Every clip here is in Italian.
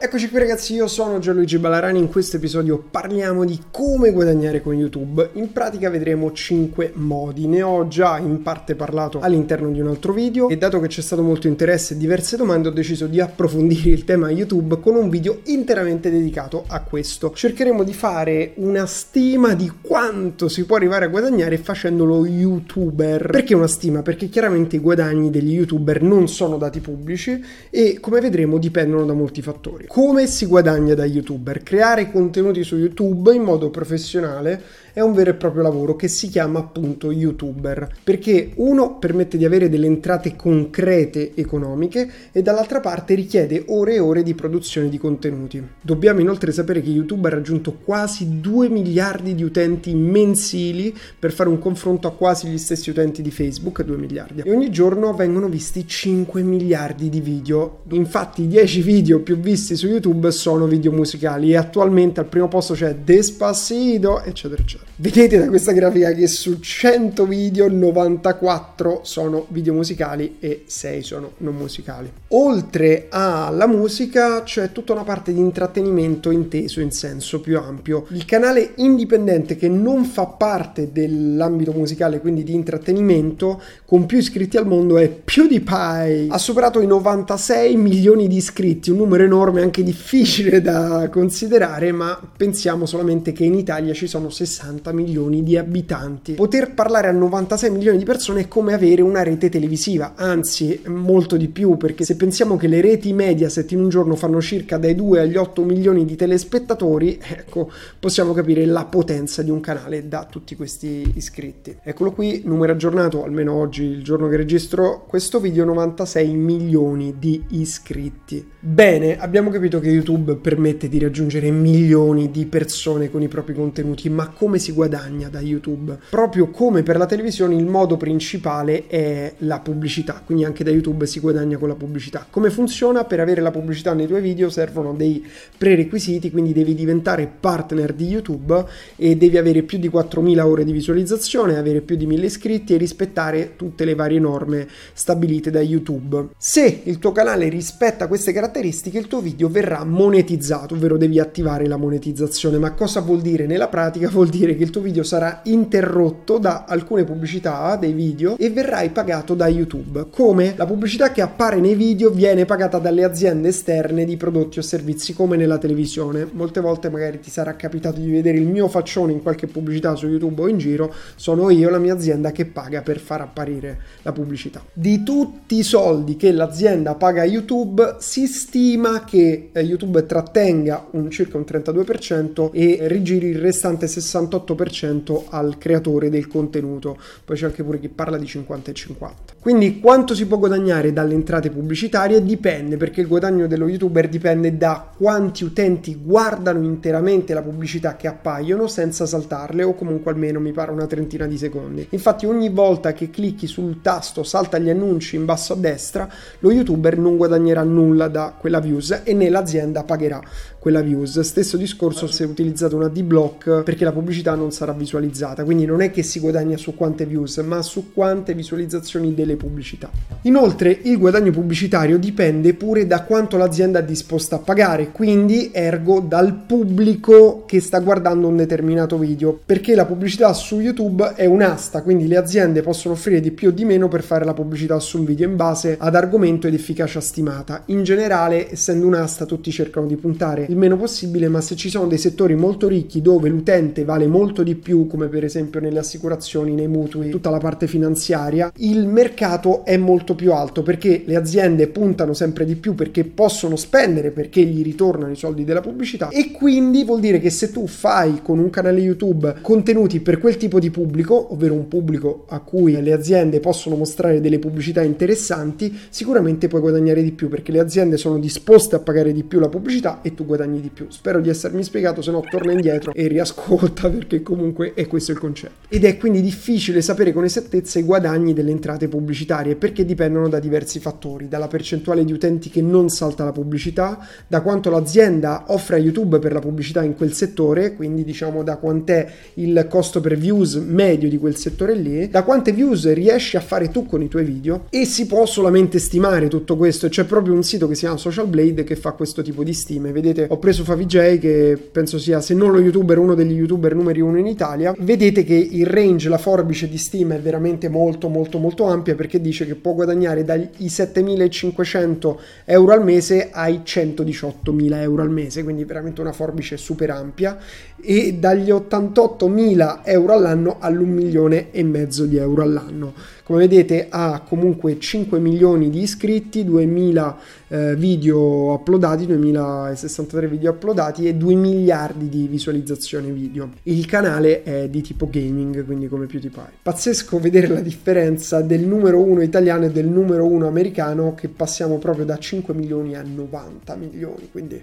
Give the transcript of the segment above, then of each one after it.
Eccoci qui ragazzi, io sono Gianluigi Ballarani, in questo episodio parliamo di come guadagnare con YouTube. In pratica vedremo 5 modi, ne ho già in parte parlato all'interno di un altro video e dato che c'è stato molto interesse e diverse domande ho deciso di approfondire il tema YouTube con un video interamente dedicato a questo. Cercheremo di fare una stima di quanto si può arrivare a guadagnare facendolo youtuber. Perché una stima? Perché chiaramente i guadagni degli youtuber non sono dati pubblici e come vedremo dipendono da molti fattori. Come si guadagna da youtuber? Creare contenuti su YouTube in modo professionale è un vero e proprio lavoro che si chiama appunto youtuber perché uno permette di avere delle entrate concrete economiche e dall'altra parte richiede ore e ore di produzione di contenuti. Dobbiamo inoltre sapere che YouTube ha raggiunto quasi 2 miliardi di utenti mensili per fare un confronto a quasi gli stessi utenti di Facebook, 2 miliardi. E ogni giorno vengono visti 5 miliardi di video. Infatti i 10 video più visti su YouTube sono video musicali e attualmente al primo posto c'è Despacito, eccetera, eccetera. Vedete da questa grafica che su 100 video 94 sono video musicali e 6 sono non musicali. Oltre alla musica c'è tutta una parte di intrattenimento inteso in senso più ampio. Il canale indipendente che non fa parte dell'ambito musicale, quindi di intrattenimento, con più iscritti al mondo è PewDiePie. Ha superato i 96 milioni di iscritti, un numero enorme, anche difficile da considerare, ma pensiamo solamente che in Italia ci sono 60 60 milioni di abitanti. Poter parlare a 96 milioni di persone è come avere una rete televisiva, anzi molto di più, perché se pensiamo che le reti Mediaset in un giorno fanno circa dai 2 agli 8 milioni di telespettatori, ecco, possiamo capire la potenza di un canale da tutti questi iscritti. Eccolo qui, numero aggiornato, almeno oggi, il giorno che registro questo video, 96 milioni di iscritti. Bene, abbiamo capito che YouTube permette di raggiungere milioni di persone con i propri contenuti, ma come si guadagna da YouTube. Proprio come per la televisione il modo principale è la pubblicità, quindi anche da YouTube si guadagna con la pubblicità. Come funziona? Per avere la pubblicità nei tuoi video servono dei prerequisiti, quindi devi diventare partner di YouTube e devi avere più di 4.000 ore di visualizzazione, avere più di 1.000 iscritti e rispettare tutte le varie norme stabilite da YouTube. Se il tuo canale rispetta queste caratteristiche, il tuo video verrà monetizzato, ovvero devi attivare la monetizzazione. Ma cosa vuol dire nella pratica? Vuol dire che il tuo video sarà interrotto da alcune pubblicità dei video e verrai pagato da YouTube. Come la pubblicità che appare nei video viene pagata dalle aziende esterne di prodotti o servizi come nella televisione. Molte volte magari ti sarà capitato di vedere il mio faccione in qualche pubblicità su YouTube o in giro, sono io la mia azienda che paga per far apparire la pubblicità. Di tutti i soldi che l'azienda paga a YouTube si stima che eh, YouTube trattenga un circa un 32% e rigiri il restante 68% 100% al creatore del contenuto, poi c'è anche pure chi parla di 50 e 50. Quindi quanto si può guadagnare dalle entrate pubblicitarie dipende perché il guadagno dello youtuber dipende da quanti utenti guardano interamente la pubblicità che appaiono senza saltarle o comunque almeno mi pare una trentina di secondi. Infatti ogni volta che clicchi sul tasto salta gli annunci in basso a destra, lo youtuber non guadagnerà nulla da quella views e né l'azienda pagherà quella views. Stesso discorso se utilizzato una D-block perché la pubblicità non sarà visualizzata, quindi non è che si guadagna su quante views, ma su quante visualizzazioni delle pubblicità. Inoltre il guadagno pubblicitario dipende pure da quanto l'azienda è disposta a pagare, quindi ergo dal pubblico che sta guardando un determinato video, perché la pubblicità su YouTube è un'asta, quindi le aziende possono offrire di più o di meno per fare la pubblicità su un video in base ad argomento ed efficacia stimata. In generale, essendo un'asta, tutti cercano di puntare il meno possibile, ma se ci sono dei settori molto ricchi dove l'utente vale molto di più, come per esempio nelle assicurazioni, nei mutui, tutta la parte finanziaria, il mercato è molto più alto perché le aziende puntano sempre di più perché possono spendere perché gli ritornano i soldi della pubblicità. E quindi vuol dire che se tu fai con un canale YouTube contenuti per quel tipo di pubblico, ovvero un pubblico a cui le aziende possono mostrare delle pubblicità interessanti, sicuramente puoi guadagnare di più perché le aziende sono disposte a pagare di più la pubblicità e tu guadagni guadagni di più. Spero di essermi spiegato, se no torna indietro e riascolta perché comunque è questo il concetto. Ed è quindi difficile sapere con esattezza i guadagni delle entrate pubblicitarie perché dipendono da diversi fattori, dalla percentuale di utenti che non salta la pubblicità, da quanto l'azienda offre a YouTube per la pubblicità in quel settore, quindi diciamo da quant'è il costo per views medio di quel settore lì, da quante views riesci a fare tu con i tuoi video e si può solamente stimare tutto questo, c'è proprio un sito che si chiama Social Blade che fa questo tipo di stime. Vedete, ho preso Favij che penso sia se non lo youtuber uno degli youtuber numeri uno in Italia. Vedete che il range, la forbice di stima è veramente molto molto molto ampia perché dice che può guadagnare dagli 7500 euro al mese ai 118.000 euro al mese, quindi veramente una forbice super ampia e dagli 88.000 euro all'anno all'un milione e mezzo di euro all'anno. Come vedete ha comunque 5 milioni di iscritti, 2000 eh, video uploadati, 2063 video uploadati e 2 miliardi di visualizzazioni video. Il canale è di tipo gaming, quindi come PewDiePie. Pazzesco vedere la differenza del numero 1 italiano e del numero 1 americano che passiamo proprio da 5 milioni a 90 milioni, quindi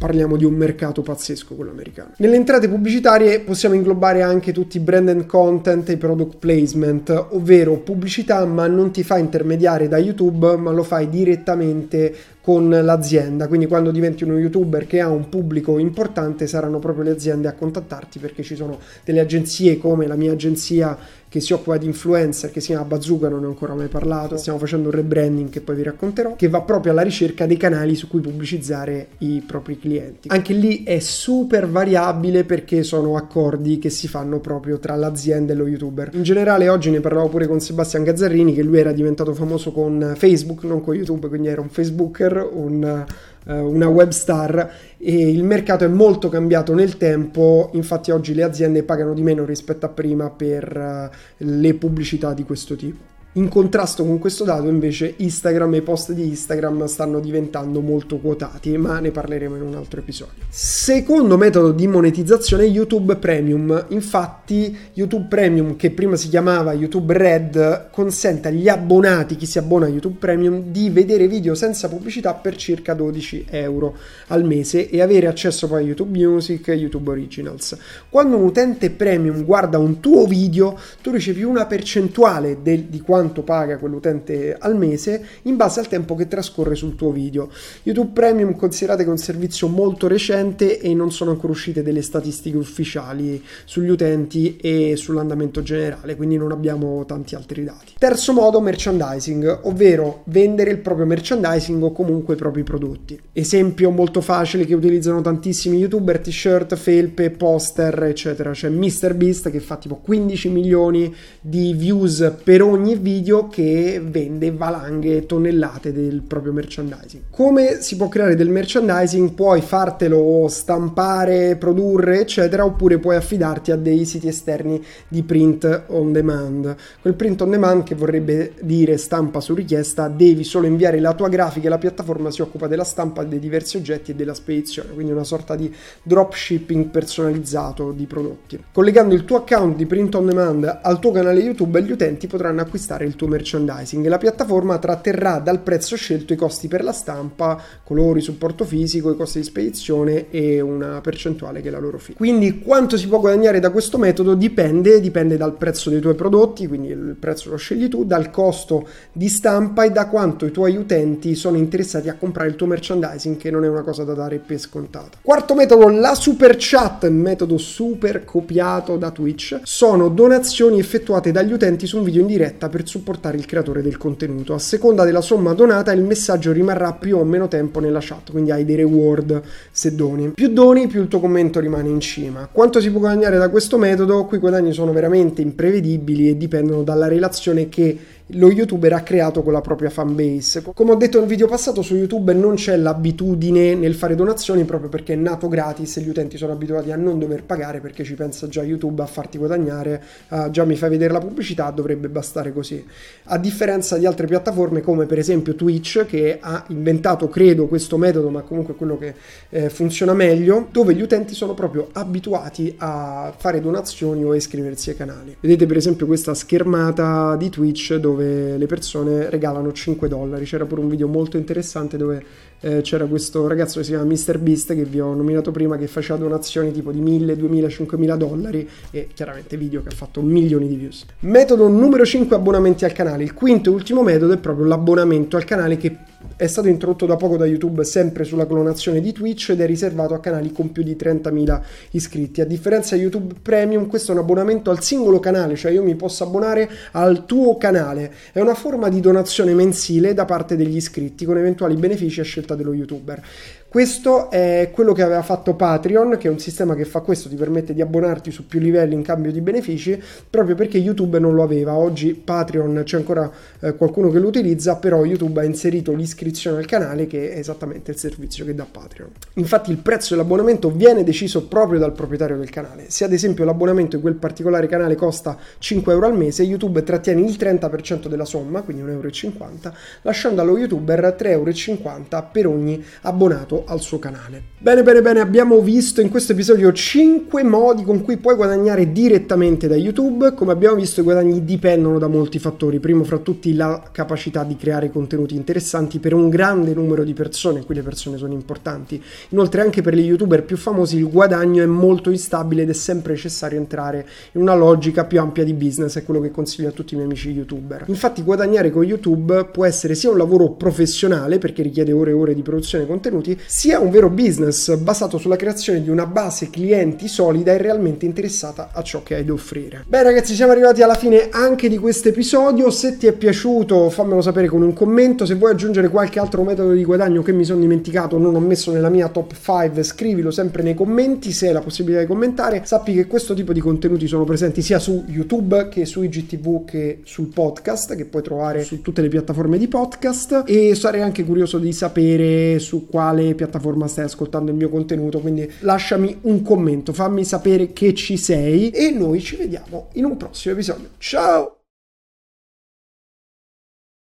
parliamo di un mercato pazzesco quello americano. Nelle entrate pubblicitarie possiamo inglobare anche tutti i brand and content e i product placement, ovvero pubblicità ma non ti fa intermediare da YouTube, ma lo fai direttamente con l'azienda. Quindi quando diventi uno youtuber che ha un pubblico importante saranno proprio le aziende a contattarti perché ci sono delle agenzie come la mia agenzia che si occupa di influencer che si chiama Bazooka, non ne ho ancora mai parlato. Stiamo facendo un rebranding che poi vi racconterò, che va proprio alla ricerca dei canali su cui pubblicizzare i propri clienti. Anche lì è super variabile perché sono accordi che si fanno proprio tra l'azienda e lo youtuber. In generale oggi ne parlavo pure con Sebastian Gazzarrini che lui era diventato famoso con Facebook, non con YouTube, quindi era un Facebooker, un una web star e il mercato è molto cambiato nel tempo, infatti oggi le aziende pagano di meno rispetto a prima per uh, le pubblicità di questo tipo. In contrasto con questo dato invece Instagram e i post di Instagram stanno diventando molto quotati, ma ne parleremo in un altro episodio. Secondo metodo di monetizzazione YouTube Premium. Infatti YouTube Premium, che prima si chiamava YouTube Red, consente agli abbonati, chi si abbona a YouTube Premium, di vedere video senza pubblicità per circa 12 euro al mese e avere accesso poi a YouTube Music e YouTube Originals. Quando un utente premium guarda un tuo video, tu ricevi una percentuale del, di quanto quanto paga quell'utente al mese in base al tempo che trascorre sul tuo video. YouTube Premium considerate che è un servizio molto recente e non sono ancora uscite delle statistiche ufficiali sugli utenti e sull'andamento generale, quindi non abbiamo tanti altri dati. Terzo modo, merchandising, ovvero vendere il proprio merchandising o comunque i propri prodotti. Esempio molto facile che utilizzano tantissimi youtuber, t-shirt, felpe, poster, eccetera. C'è MrBeast che fa tipo 15 milioni di views per ogni video video che vende valanghe tonnellate del proprio merchandising. Come si può creare del merchandising? Puoi fartelo stampare, produrre, eccetera, oppure puoi affidarti a dei siti esterni di print on demand. Quel print on demand che vorrebbe dire stampa su richiesta, devi solo inviare la tua grafica e la piattaforma si occupa della stampa dei diversi oggetti e della spedizione, quindi una sorta di dropshipping personalizzato di prodotti. Collegando il tuo account di print on demand al tuo canale YouTube, gli utenti potranno acquistare il tuo merchandising la piattaforma tratterrà dal prezzo scelto i costi per la stampa, colori, supporto fisico, i costi di spedizione e una percentuale che è la loro fee. Quindi quanto si può guadagnare da questo metodo dipende, dipende dal prezzo dei tuoi prodotti, quindi il prezzo lo scegli tu, dal costo di stampa e da quanto i tuoi utenti sono interessati a comprare il tuo merchandising, che non è una cosa da dare per scontata. Quarto metodo, la super chat, metodo super copiato da Twitch, sono donazioni effettuate dagli utenti su un video in diretta per supportare il creatore del contenuto. A seconda della somma donata il messaggio rimarrà più o meno tempo nella chat, quindi hai dei reward se doni. Più doni, più il tuo commento rimane in cima. Quanto si può guadagnare da questo metodo? Qui i guadagni sono veramente imprevedibili e dipendono dalla relazione che lo youtuber ha creato con la propria fanbase. Come ho detto nel video passato, su YouTube non c'è l'abitudine nel fare donazioni proprio perché è nato gratis e gli utenti sono abituati a non dover pagare perché ci pensa già YouTube a farti guadagnare, uh, già mi fai vedere la pubblicità, dovrebbe bastare così. A differenza di altre piattaforme come per esempio Twitch che ha inventato, credo, questo metodo, ma comunque quello che eh, funziona meglio, dove gli utenti sono proprio abituati a fare donazioni o iscriversi ai canali. Vedete per esempio questa schermata di Twitch dove dove le persone regalano 5 dollari. C'era pure un video molto interessante dove eh, c'era questo ragazzo che si chiama MrBeast che vi ho nominato prima che faceva donazioni tipo di 1000, 2000, 5000 dollari e chiaramente video che ha fatto milioni di views. Metodo numero 5 abbonamenti al canale. Il quinto e ultimo metodo è proprio l'abbonamento al canale che è stato introdotto da poco da YouTube sempre sulla clonazione di Twitch ed è riservato a canali con più di 30.000 iscritti. A differenza di YouTube Premium, questo è un abbonamento al singolo canale, cioè io mi posso abbonare al tuo canale. È una forma di donazione mensile da parte degli iscritti con eventuali benefici a scelta dello YouTuber. Questo è quello che aveva fatto Patreon, che è un sistema che fa questo, ti permette di abbonarti su più livelli in cambio di benefici, proprio perché YouTube non lo aveva. Oggi Patreon c'è ancora eh, qualcuno che lo utilizza, però YouTube ha inserito l'iscrizione al canale, che è esattamente il servizio che dà Patreon. Infatti il prezzo dell'abbonamento viene deciso proprio dal proprietario del canale. Se ad esempio l'abbonamento di quel particolare canale costa 5 euro al mese, YouTube trattiene il 30% della somma, quindi 1,50 euro, lasciando allo YouTuber 3,50 euro per ogni abbonato al suo canale. Bene, bene, bene, abbiamo visto in questo episodio 5 modi con cui puoi guadagnare direttamente da YouTube. Come abbiamo visto i guadagni dipendono da molti fattori, primo fra tutti la capacità di creare contenuti interessanti per un grande numero di persone, qui le persone sono importanti. Inoltre anche per gli YouTuber più famosi il guadagno è molto instabile ed è sempre necessario entrare in una logica più ampia di business, è quello che consiglio a tutti i miei amici YouTuber. Infatti guadagnare con YouTube può essere sia un lavoro professionale perché richiede ore e ore di produzione contenuti, sia un vero business basato sulla creazione di una base clienti solida e realmente interessata a ciò che hai da offrire. Beh ragazzi siamo arrivati alla fine anche di questo episodio, se ti è piaciuto fammelo sapere con un commento, se vuoi aggiungere qualche altro metodo di guadagno che mi sono dimenticato non ho messo nella mia top 5 scrivilo sempre nei commenti. Se hai la possibilità di commentare, sappi che questo tipo di contenuti sono presenti sia su YouTube che su IGTV che sul podcast che puoi trovare su tutte le piattaforme di podcast. E sarei anche curioso di sapere su quale piattaforma stai ascoltando il mio contenuto, quindi lasciami un commento, fammi sapere che ci sei e noi ci vediamo in un prossimo episodio. Ciao!